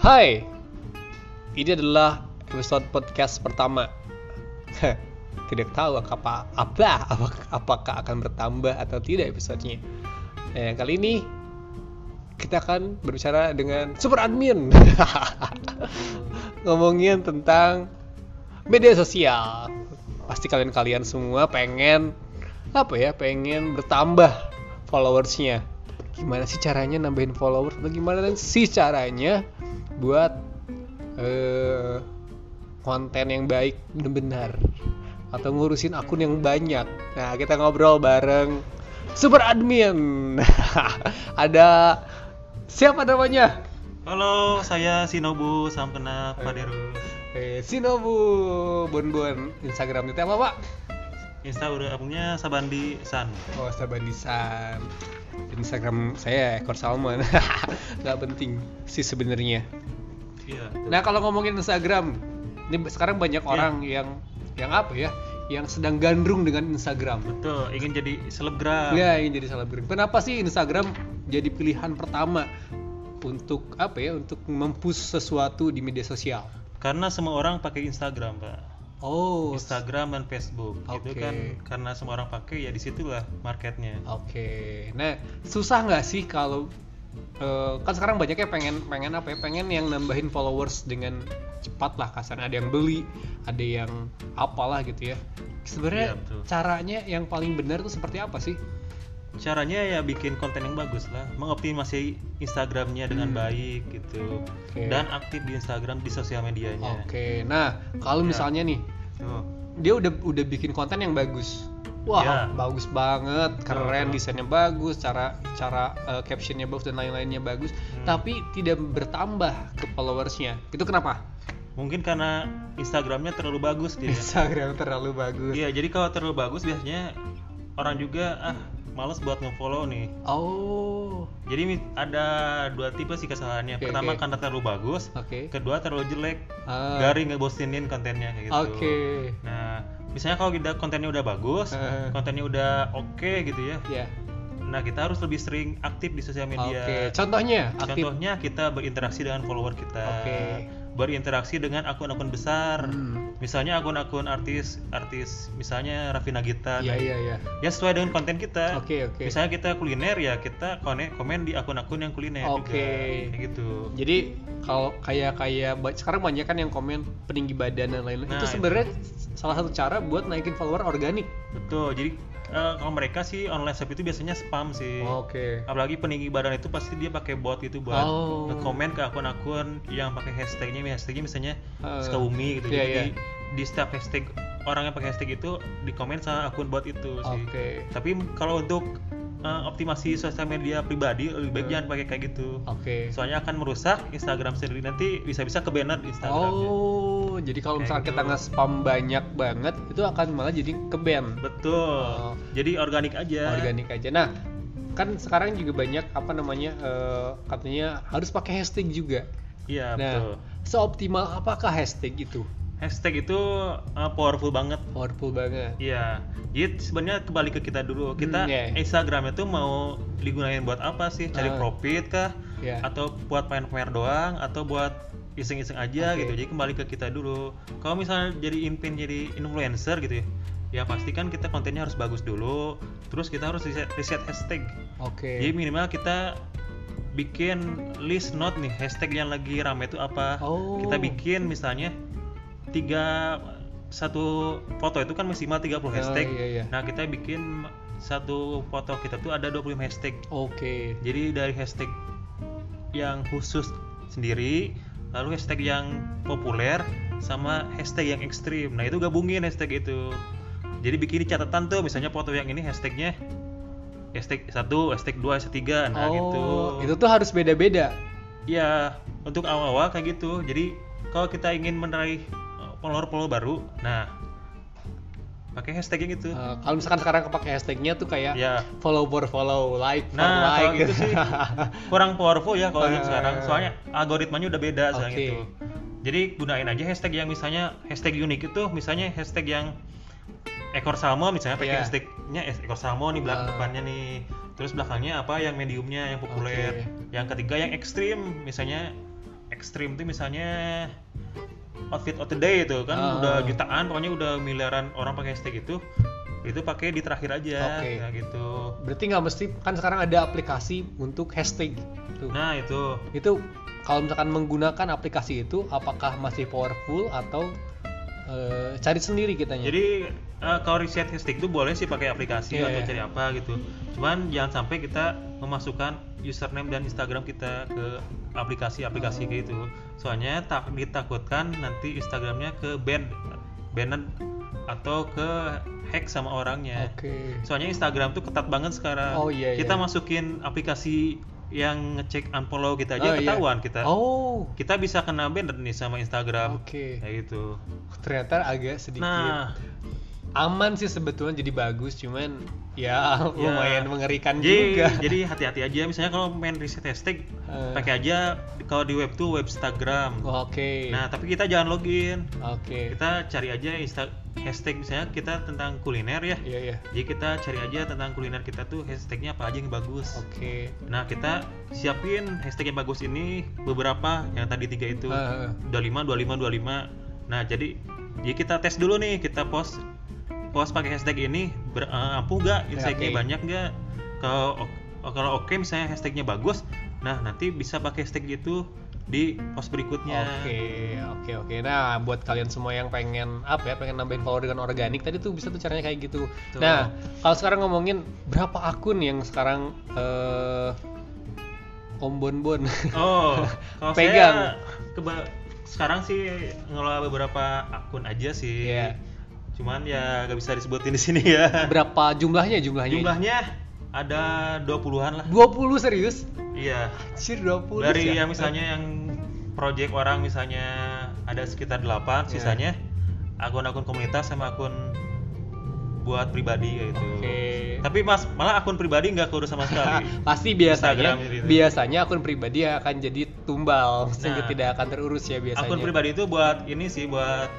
Hai, ini adalah episode podcast pertama. tidak tahu apa apa apakah akan bertambah atau tidak episodenya. Nah, kali ini kita akan berbicara dengan super admin. Ngomongin tentang media sosial. Pasti kalian-kalian semua pengen apa ya? Pengen bertambah followersnya. Gimana sih caranya nambahin followers? Atau gimana sih caranya buat uh, konten yang baik benar-benar atau ngurusin akun yang banyak. Nah, kita ngobrol bareng super admin. Ada siapa namanya? Halo, saya Sinobu, salam kenal Pak Derus. Eh, Sinobu, Bon Bon, Instagramnya apa, Pak? Instagramnya Sabandi San. Oh, Sabandi San. Instagram saya ekor salmon. Gak penting sih sebenarnya. Iya. Nah, kalau ngomongin Instagram, ini sekarang banyak orang yang yang apa ya yang sedang gandrung dengan Instagram betul ingin jadi selebgram ya ingin jadi selebgram kenapa sih Instagram jadi pilihan pertama untuk apa ya untuk mempush sesuatu di media sosial karena semua orang pakai Instagram pak Oh, Instagram dan Facebook okay. itu kan karena semua orang pakai ya di situlah marketnya. Oke, okay. nah susah nggak sih kalau uh, kan sekarang banyaknya pengen pengen apa ya pengen yang nambahin followers dengan cepat lah kasarnya ada yang beli ada yang apalah gitu ya sebenarnya ya, caranya yang paling benar tuh seperti apa sih caranya ya bikin konten yang bagus lah mengoptimasi Instagramnya dengan hmm. baik gitu okay. dan aktif di Instagram di sosial medianya oke okay. nah kalau ya. misalnya nih oh. dia udah udah bikin konten yang bagus wah ya. bagus banget keren oh. desainnya bagus cara cara uh, captionnya bagus dan lain-lainnya bagus hmm. tapi tidak bertambah ke followersnya itu kenapa mungkin karena Instagramnya terlalu bagus dia Instagram terlalu bagus iya jadi kalau terlalu bagus biasanya orang juga ah males buat ngefollow nih. Oh. Jadi ada dua tipe sih kesalahannya. Okay, Pertama okay. karena terlalu bagus. Okay. Kedua terlalu jelek. Uh. Garing ngebosinin kontennya kayak gitu. Oke. Okay. Nah, misalnya kalau kita kontennya udah bagus, uh. kontennya udah oke okay, gitu ya. Iya. Yeah. Nah, kita harus lebih sering aktif di sosial media. Oke. Okay. Contohnya? Aktif. Contohnya kita berinteraksi dengan follower kita. Oke. Okay berinteraksi dengan akun-akun besar. Hmm. Misalnya akun-akun artis artis misalnya Raffi Nagita. Iya iya iya. Ya sesuai dengan konten kita. Oke okay, oke. Okay. Misalnya kita kuliner ya kita komen komen di akun-akun yang kuliner Oke. Okay. Kayak gitu. Jadi kalau kayak kayak sekarang banyak kan yang komen peninggi badan dan lain-lain. Nah, itu sebenarnya salah satu cara buat naikin follower organik. Betul. Jadi uh, kalau mereka sih online shop itu biasanya spam sih. Oke. Okay. Apalagi peninggi badan itu pasti dia pakai bot itu buat oh. komen ke akun-akun yang pakai hashtagnya, hashtagnya misalnya uh, Sukabumi gitu. Iya, Jadi iya. di setiap hashtag orang yang pakai hashtag itu di komen sama akun bot itu sih. Oke. Okay. Tapi kalau untuk uh, optimasi sosial media pribadi lebih baik uh. jangan pakai kayak gitu. Oke. Okay. Soalnya akan merusak Instagram sendiri nanti bisa-bisa ke banner Instagram. Oh, jadi kalau misalnya gitu. kita nge-spam banyak banget itu akan malah jadi ke ban. Betul. Oh. Jadi organik aja. Organik aja. Nah, kan sekarang juga banyak apa namanya uh, katanya harus pakai hashtag juga. Iya, nah, betul. Seoptimal apakah hashtag itu? Hashtag itu uh, powerful banget. Powerful banget. Iya. Jadi sebenarnya kembali ke kita dulu. Kita hmm, yeah. Instagram itu mau digunain buat apa sih? Cari uh, profit kah? Yeah. atau buat main-main doang? Atau buat iseng-iseng aja okay. gitu. Jadi kembali ke kita dulu. Kalau misalnya jadi impin jadi influencer gitu ya ya pasti kan kita kontennya harus bagus dulu. Terus kita harus riset, riset hashtag. Oke. Okay. jadi minimal kita bikin list note nih hashtag yang lagi rame itu apa. Oh. kita bikin misalnya tiga satu foto itu kan maksimal 30 hashtag. Oh, iya, iya. Nah, kita bikin satu foto kita tuh ada 25 hashtag. Oke. Okay. Jadi dari hashtag yang khusus sendiri, lalu hashtag yang populer sama hashtag yang ekstrim. Nah, itu gabungin hashtag itu. Jadi bikin catatan tuh misalnya foto yang ini hashtagnya hashtag satu, hashtag dua, hashtag tiga, nah oh, gitu. Itu tuh harus beda-beda. Iya, untuk awal-awal kayak gitu. Jadi kalau kita ingin meraih follower-follower baru, nah pakai hashtag yang itu. Uh, kalau misalkan sekarang pakai hashtagnya tuh kayak ya. follow for follow, like for nah, like. gitu sih kurang powerful ya kalau uh, sekarang. Soalnya algoritmanya udah beda okay. sekarang itu. Jadi gunain aja hashtag yang misalnya hashtag unik itu, misalnya hashtag yang ekor salmon misalnya pakai yeah. hashtagnya ekor salmon nih belakang uh. depannya nih. Terus belakangnya apa yang mediumnya yang populer. Okay. Yang ketiga yang ekstrim misalnya ekstrim tuh misalnya outfit of the day itu kan Ah. udah jutaan pokoknya udah miliaran orang pakai hashtag itu itu pakai di terakhir aja Oke. kayak gitu Berarti nggak mesti kan sekarang ada aplikasi untuk hashtag. Tuh. nah itu Itu kalau misalkan menggunakan aplikasi itu apakah masih powerful atau eh, cari sendiri kitanya? jadi eh, kalau reset hashtag itu boleh sih pakai aplikasi Iya, atau iya. cari apa gitu cuman jangan sampai kita memasukkan username dan Instagram kita ke aplikasi-aplikasi kayak gitu soalnya tak ditakutkan nanti Instagramnya ke ban banned atau ke hack sama orangnya Oke. soalnya Instagram tuh ketat banget sekarang Oh, iya, kita iya. masukin aplikasi yang ngecek unfollow kita aja Oh, iya. ketahuan kita Oh, kita bisa kena banned nih sama Instagram oke. kayak gitu Ternyata agak sedikit nah aman sih sebetulnya jadi bagus, cuman ya Ya. lumayan mengerikan jadi juga. jadi hati-hati aja misalnya kalau main reset hashtag Eh. pakai aja kalau di web tuh web Instagram Oke. nah tapi kita jangan login Oke. kita cari aja insta hashtag misalnya kita tentang kuliner ya Iya iya. jadi kita cari aja tentang kuliner kita tuh hashtagnya apa aja yang bagus Oke. nah kita siapin hashtag yang bagus ini beberapa yang tadi tiga itu ah. 25 25 25 nah jadi jadi kita tes dulu nih kita post post pakai hashtag ini ber, eh, ampuh nggak insightnya oke. banyak nggak kalau kalau oke misalnya hashtagnya bagus nah nanti bisa pakai hashtag itu di post berikutnya Oke, oke, oke. Nah, buat kalian semua yang pengen apa ya, pengen nambahin follower dengan organik, tadi tuh bisa tuh caranya kayak gitu. Betul. Nah, kalau sekarang ngomongin berapa akun yang sekarang eh Om Bon Bon oh kalau Pegang. saya keba- sekarang sih ngelola beberapa akun aja sih Iya. Cuman ya gak bisa disebutin di sini ya berapa jumlahnya jumlahnya? jumlahnya ada 20-an lah 20 serius? iya Anjir 20 dari ya? yang misalnya yang project orang misalnya ada sekitar 8 Iya. sisanya akun-akun komunitas sama akun buat pribadi gitu Oke. tapi mas malah akun pribadi nggak keurus sama sekali Pasti biasanya Instagram gitu. biasanya akun pribadi akan jadi tumbal sehingga Nah. tidak akan terurus ya biasanya. akun pribadi itu buat ini sih buat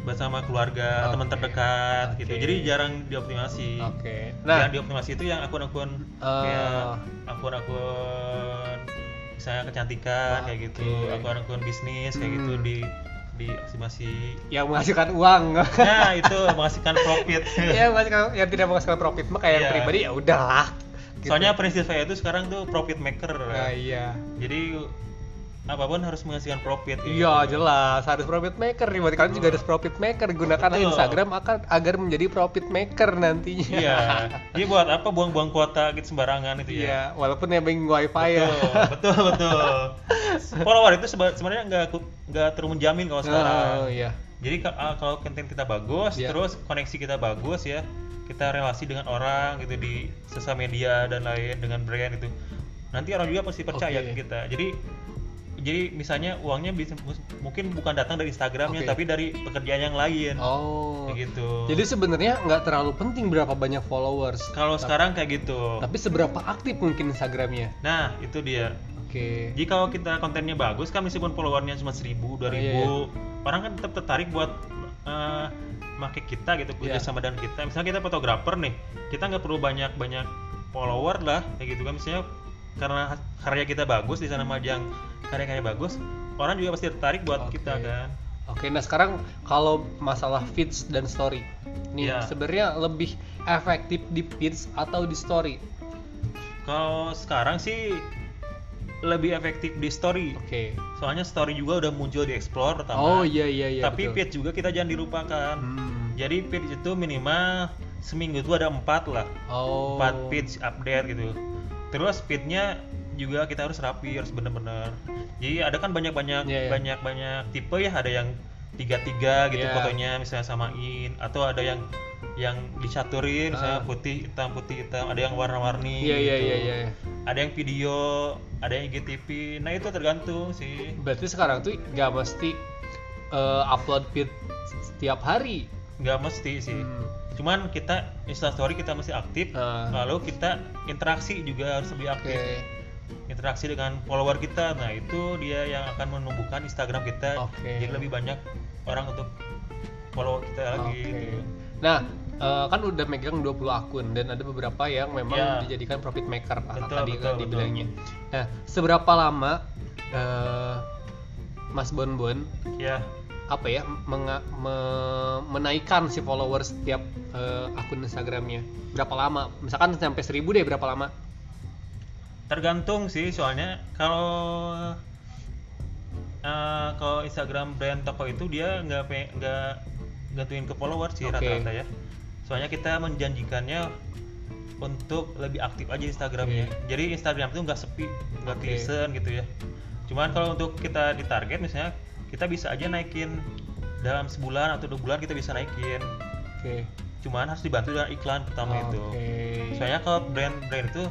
buat sama keluarga Oke. teman terdekat gitu Oke. jadi jarang dioptimasi Oke. nah Nah, yang dioptimasi itu yang akun-akun Eh. kayak akun-akun misalnya kecantikan kayak gitu akun-akun bisnis kayak gitu Hmm. di dioptimasi yang menghasilkan uang. nah itu menghasilkan profit ya menghasilkan yang tidak menghasilkan profit mah kayak yang Iya. pribadi ya udahlah. Gitu. soalnya prinsip saya itu sekarang tuh profit maker Nah, iya. jadi apa pun harus menghasilkan profit gitu. Iya jelas harus profit maker nih buat kalian juga harus profit maker gunakanlah Betul. Instagram akan agar menjadi profit maker nantinya. iya jadi buat apa buang-buang kuota gitu sembarangan itu ya Iya, walaupun ya banking wifi ya. betul betul follower itu sebenarnya nggak nggak terlalu menjamin kalau sekarang Oh iya. jadi ah, kalau konten kita bagus Iya. terus koneksi kita bagus ya kita relasi dengan orang gitu di sosial media dan lain dengan brand itu nanti orang juga pasti percaya ke kita jadi jadi misalnya uangnya bisa mungkin bukan datang dari Instagramnya Oke. tapi dari pekerjaan yang lain Oh. kayak gitu Jadi sebenarnya nggak terlalu penting berapa banyak followers. kalau sekarang kayak gitu Tapi seberapa aktif mungkin Instagramnya? nah itu dia Oke. Jadi kalau kita kontennya bagus kan meskipun followernya cuma 1000, 2000, Oh, iya, orang kan tetap tertarik buat eh make kita gitu kerja Iya. sama dengan kita. Misalnya kita fotografer nih, kita nggak perlu banyak-banyak follower lah kayak gitu kan misalnya karena karya kita bagus di sana majang karya-karya bagus, orang juga pasti tertarik buat Oke. kita kan. Oke, nah sekarang kalau masalah feeds dan story, nih Iya. sebenarnya lebih efektif di feeds atau di story? Kalau sekarang sih lebih efektif di story. Oke. Soalnya story juga udah muncul di explore pertama. Oh iya iya iya. Tapi betul. feed juga kita jangan dilupakan. Hmm. Jadi feed itu minimal seminggu itu ada empat lah, Oh. empat feed update gitu. Terus feednya juga kita harus rapi, harus bener-bener. Jadi ada kan banyak-banyak Iya, iya. banyak-banyak tipe ya, ada yang tiga-tiga gitu Iya. fotonya misalnya samain, atau ada yang yang dicaturin misalnya Ah. putih hitam putih hitam, ada yang warna-warni. Iya iya gitu. iya iya. Ada yang video, ada yang IGTV. Nah itu tergantung sih. Berarti sekarang tuh nggak mesti eh, upload feed setiap hari. Nggak mesti sih. Hmm. Cuman kita instastory kita mesti aktif, Ah. lalu kita interaksi juga harus lebih aktif. Interaksi dengan follower kita, nah itu dia yang akan menumbuhkan Instagram kita Oke. jadi lebih banyak orang untuk follow kita lagi. Oke. Gitu. Nah, eh, kan udah megang 20 akun dan ada beberapa yang memang Ya. dijadikan profit maker lah Betul, tadi betul, kan betul. dibilangnya. Nah, seberapa lama eh, Mas Bon Bon ya apa ya menga- me- menaikkan si followers setiap eh, akun Instagramnya. Berapa lama? Misalkan sampai seribu deh berapa lama? Tergantung sih soalnya kalau eh, kalau Instagram brand toko itu dia nggak nggak gantuin ke followers sih Oke. rata-rata ya. Soalnya kita menjanjikannya untuk lebih aktif aja Instagramnya. Oke. jadi Instagram itu nggak sepi nggak pilsen gitu ya. Cuman kalau untuk kita di target misalnya kita bisa aja naikin dalam sebulan atau dua bulan kita bisa naikin. Oke. Cuman harus dibantu dengan iklan pertama itu. Oke. soalnya kalau brand-brand itu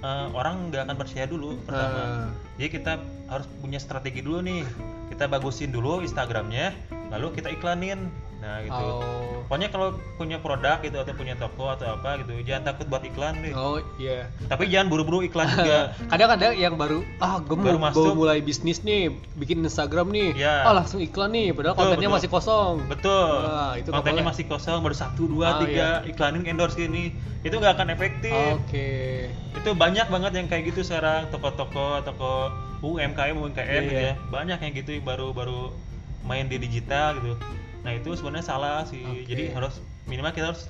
eh, orang nggak akan percaya dulu pertama. Ah. jadi kita harus punya strategi dulu nih. Kita bagusin dulu Instagramnya lalu kita iklanin nah gitu. Oh. Pokoknya kalau punya produk gitu atau punya toko atau apa gitu jangan takut buat iklan deh. Oh iya. Tapi jangan buru-buru iklan juga. Kadang-kadang yang baru ah gue Baru mau, masuk. mulai bisnis nih bikin Instagram nih. Ya. oh langsung iklan nih padahal Betul, kontennya betul. masih kosong. Betul. Wah, itu kontennya boleh. masih kosong baru satu dua Ah, tiga iklanin endorse gini. Itu nggak akan efektif. Oke. Itu banyak banget yang kayak gitu sekarang toko-toko toko UMKM UMKM gitu Iya. ya. banyak yang gitu yang baru-baru main di digital gitu nah itu sebenarnya salah sih Oke. jadi harus minimal kita harus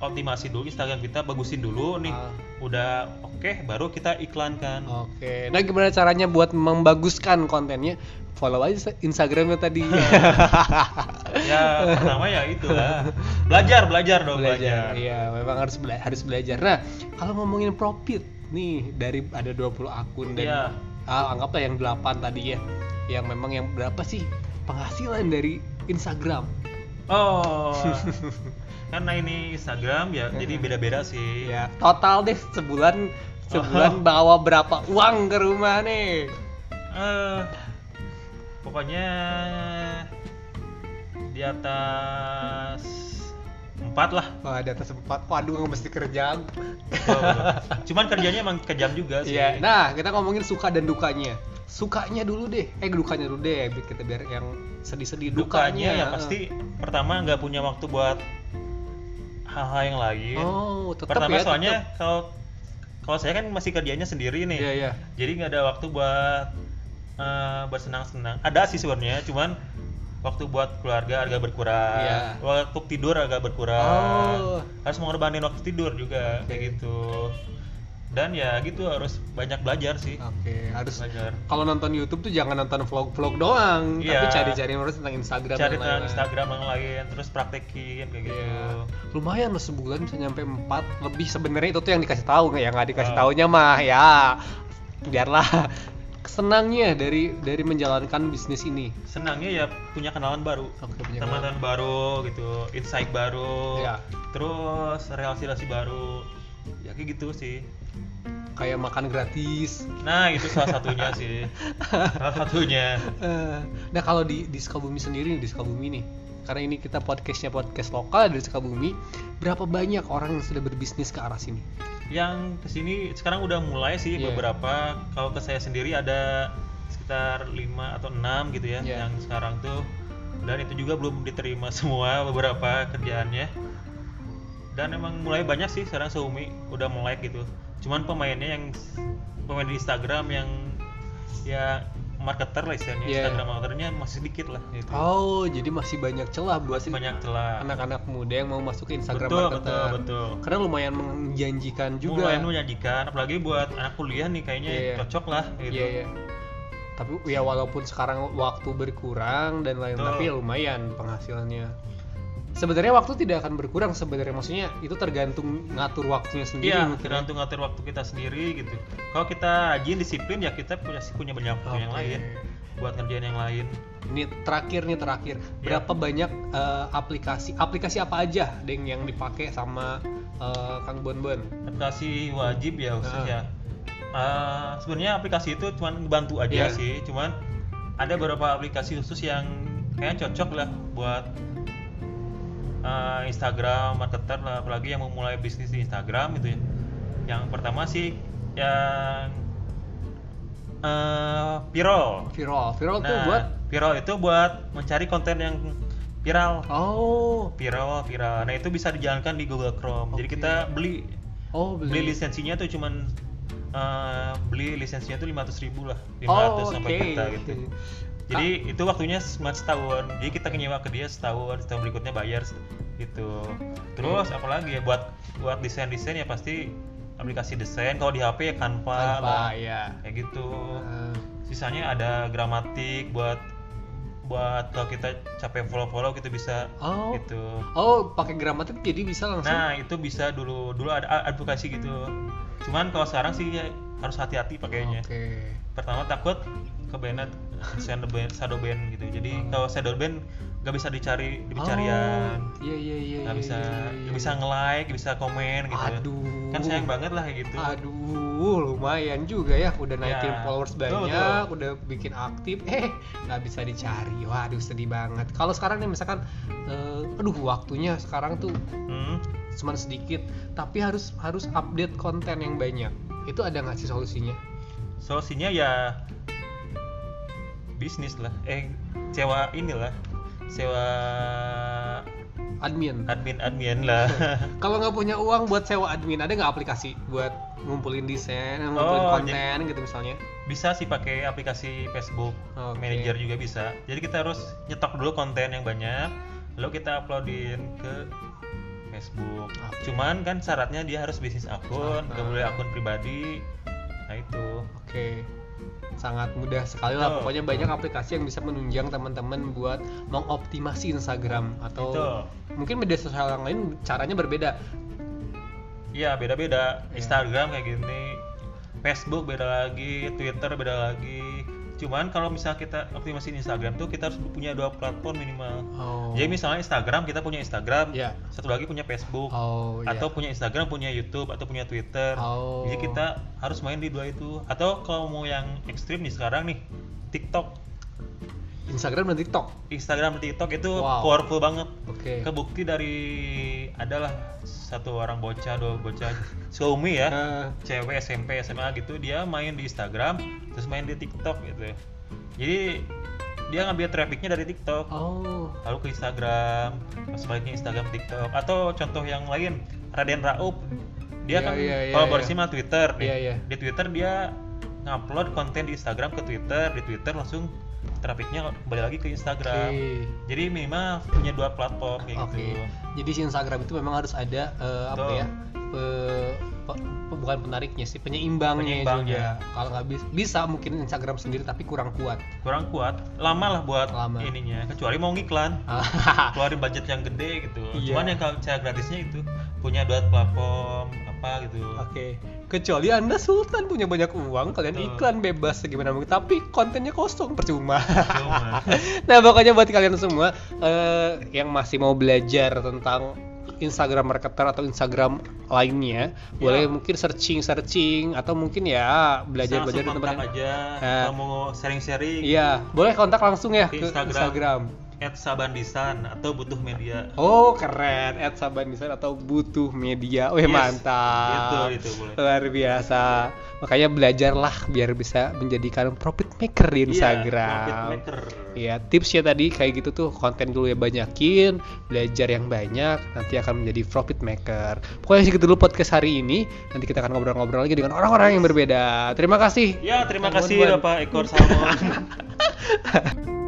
optimasi dulu Instagram kita bagusin dulu nih Ah. udah oke baru kita iklankan Oke, nah gimana caranya buat membaguskan kontennya? Follow aja Instagramnya tadi. ya pertama ya itu lah belajar belajar dong belajar, Iya, memang harus bela harus belajar. Nah, kalau ngomongin profit nih dari ada 20 akun dan Iya. ah, anggaplah yang 8 tadi ya. Yang memang yang berapa sih penghasilan dari Instagram? oh karena ini Instagram ya jadi beda-beda sih Ya, total deh sebulan sebulan bawa berapa uang ke rumah nih? Eh, pokoknya di atas empat lah. Wah, di atas 4. Waduh, nggak mesti kerjaan. Cuman kerjanya emang kejam juga sih. Iya. Nah, kita ngomongin suka dan dukanya. Sukanya dulu deh. Eh, dukanya dulu deh. biar Kita biar yang sedih-sedih Dukanya ya eh. pasti pertama nggak punya waktu buat hal-hal yang lain. Oh, tetap pertama ya. soalnya kalau kalau saya kan masih kerjanya sendiri nih. Iya, iya. Jadi nggak ada waktu buat eh, bersenang-senang. Ada sih sebenarnya, cuman waktu buat keluarga agak berkurang. Iya. Waktu tidur agak berkurang. Oh. Harus mengorbanin waktu tidur juga kayak gitu. Dan ya gitu harus banyak belajar sih. Oke, harus Belajar. kalau nonton YouTube tuh jangan nonton vlog-vlog doang, tapi Iya. cari-cari terus tentang Instagram Cari tentang lain-lain. Instagram yang lain, terus praktekin kayak gitu. Iya. Lumayan loh sebulan bisa nyampe 4 lebih sebenarnya itu tuh yang dikasih tahu nggak yang nggak dikasih Ah. taunya mah ya biarlah senangnya dari dari menjalankan bisnis ini. Senangnya ya punya kenalan baru. Teman-teman baru gitu, insight baru, Iya. terus relasi-relasi baru, ya kayak gitu sih. Kayak makan gratis. Nah itu salah satunya sih, salah satunya. Eh, nah kalau di di Sukabumi sendiri di Sukabumi nih karena ini kita podcastnya podcast lokal dari Sukabumi berapa banyak orang yang sudah berbisnis ke arah sini Yang ke sini sekarang udah mulai sih Iya. beberapa. Kalau ke saya sendiri ada sekitar 5 atau 6 gitu ya, Iya. yang sekarang tuh. Dan itu juga belum diterima semua beberapa kerjaannya. Dan emang mulai banyak sih sekarang Xiaomi udah mulai gitu. Cuman pemainnya yang pemain di Instagram yang ya marketer lah istilahnya, Iya. Instagram marketernya masih sedikit lah gitu. oh jadi masih banyak celah buat Masih banyak celah. anak-anak muda yang mau masuk ke Instagram betul, marketer betul, betul. karena lumayan menjanjikan juga Lumayan menyajikan, apalagi buat anak kuliah nih kayaknya Iya. cocok lah gitu. Iya, iya. Tapi ya walaupun sekarang waktu berkurang dan lain Betul. tapi ya lumayan penghasilannya. Sebenarnya waktu tidak akan berkurang sebenarnya maksudnya itu tergantung ngatur waktunya sendiri Iya, mungkin ya. tergantung ngatur waktu kita sendiri gitu. Kalau kita rajin disiplin ya kita punya punya banyak waktu yang Oke. lain buat ngerjain yang lain. Ini terakhir nih terakhir. Berapa banyak eh, aplikasi aplikasi apa aja Deng yang dipakai sama eh, Kang Bon Bon? Aplikasi wajib ya khusus Ah. ya. Eh, sebenarnya aplikasi itu cuma bantu aja Iya. sih, cuman ada beberapa aplikasi khusus yang kayaknya cocok lah buat eh, Instagram marketer lah, apalagi yang mau mulai bisnis di Instagram gitu ya. Yang pertama sih yang eh viral. Viral. Viral tuh Nah, buat viral itu buat mencari konten yang viral. Oh. Viral, viral. Nah, itu bisa dijalankan di Google Chrome. Jadi Oke. kita beli Oh, beli lisensinya tuh cuman eh, beli lisensinya tuh 500 ribu lah 500 Oh, sampai oke. juta gitu Jadi itu waktunya cuma setahun. Jadi kita nyewa ke dia setahun, setahun berikutnya bayar gitu. Terus apalagi ya buat buat desain-desain ya pasti aplikasi desain. Kalau di HP ya Canva, Tanpa lah. ya kayak gitu. Eh, Sisanya ada gramatik buat buat kalau kita capek follow-follow kita bisa oh gitu. oh pakai gramatik jadi bisa langsung Nah, itu bisa dulu dulu ada a- advokasi gitu. Cuman kalau sekarang sih ya harus hati-hati pakainya. oke Pertama takut ke band shadow band, shadow band gitu. Jadi kalau shadow band nggak bisa dicari di pencarian. oh, iya iya iya nggak iya, bisa iya, nggak iya. bisa nge-like, nggak bisa komen gitu. aduh Kan sayang banget lah kayak gitu. aduh lumayan juga ya udah naikin Ya, followers betul, banyak udah bikin aktif eh nggak bisa dicari waduh sedih banget kalau sekarang nih misalkan eh, aduh waktunya sekarang tuh Hmm. cuma sedikit tapi harus harus update konten yang banyak itu ada nggak sih solusinya Solusinya ya bisnis lah. Eh, sewa inilah. Sewa admin admin-admin lah. kalau nggak punya uang buat sewa admin ada nggak aplikasi buat ngumpulin desain ngumpulin Oh, konten gitu misalnya bisa sih pakai aplikasi Facebook Oke. Manager juga bisa jadi kita harus nyetok dulu konten yang banyak lalu kita uploadin ke Facebook Oke. cuman kan syaratnya dia harus bisnis akun nggak boleh akun pribadi nah itu Oke, sangat mudah sekali lah. Betul, Pokoknya betul. banyak aplikasi yang bisa menunjang teman-teman buat mengoptimasi Instagram atau Itu. mungkin media sosial yang lain caranya berbeda. Iya beda-beda Iya. Instagram kayak gini Facebook beda lagi Twitter beda lagi cuman kalau misalnya kita optimasi Instagram tuh kita harus punya dua platform minimal Oh. jadi misalnya Instagram kita punya Instagram Iya. satu lagi punya Facebook Oh, iya. atau punya Instagram punya YouTube atau punya Twitter Oh. jadi kita harus main di dua itu atau kalau mau yang ekstrim nih sekarang nih TikTok Instagram dan TikTok. Instagram dan TikTok itu Wow. powerful banget Oke. kebukti dari adalah satu orang bocah dua bocah Xiaomi ya Eh, cewek SMP SMA gitu dia main di Instagram terus main di TikTok gitu jadi dia ngambil trafficnya dari TikTok oh. lalu ke Instagram sebaliknya Instagram TikTok atau contoh yang lain Raden Raup dia Iya, kan iya, iya, kolaborasi iya. sama Twitter nih. Iya, iya. di Twitter dia ngupload konten di Instagram ke Twitter di Twitter langsung trafficnya kembali lagi ke Instagram Oke. jadi minimal punya dua platform kayak Oke. gitu Jadi si Instagram itu memang harus ada eh, apa ya? pe- pe- pe- bukan penariknya sih, penyeimbangnya, Penyeimbangnya. juga. Kalau nggak bisa, bisa mungkin Instagram sendiri tapi kurang kuat. kurang kuat lama lah buat Lama. ininya kecuali mau ngiklan keluarin budget yang gede gitu Iya. cuman yang kalau cara gratisnya itu punya dua platform apa gitu Oke, kecuali anda Sultan punya banyak uang, kalian Betul. iklan bebas gimana mungkin, tapi kontennya kosong percuma. Cuma. nah pokoknya buat kalian semua eh, yang masih mau belajar tentang Instagram marketer atau Instagram lainnya, boleh mungkin searching searching atau mungkin ya belajar Bisa belajar langsung teman-teman. kontak aja Nah. kalau mau sharing-sharing Iya, boleh kontak langsung ya Ke ke Instagram. Instagram. At sabandisan atau butuh media Oh keren, at Saban Design atau butuh media. Wih Yes, mantap. itu, itu boleh. Luar biasa. Makanya belajarlah biar bisa menjadikan profit maker di Iya, Instagram. profit maker. Iya, tipsnya tadi kayak gitu tuh konten dulu ya banyakin, belajar yang banyak, nanti akan menjadi profit maker. Pokoknya segitu dulu podcast hari ini. Nanti kita akan ngobrol-ngobrol lagi dengan orang-orang yang berbeda. Terima kasih. ya terima Kang kasih. Bapak Ekor Salmon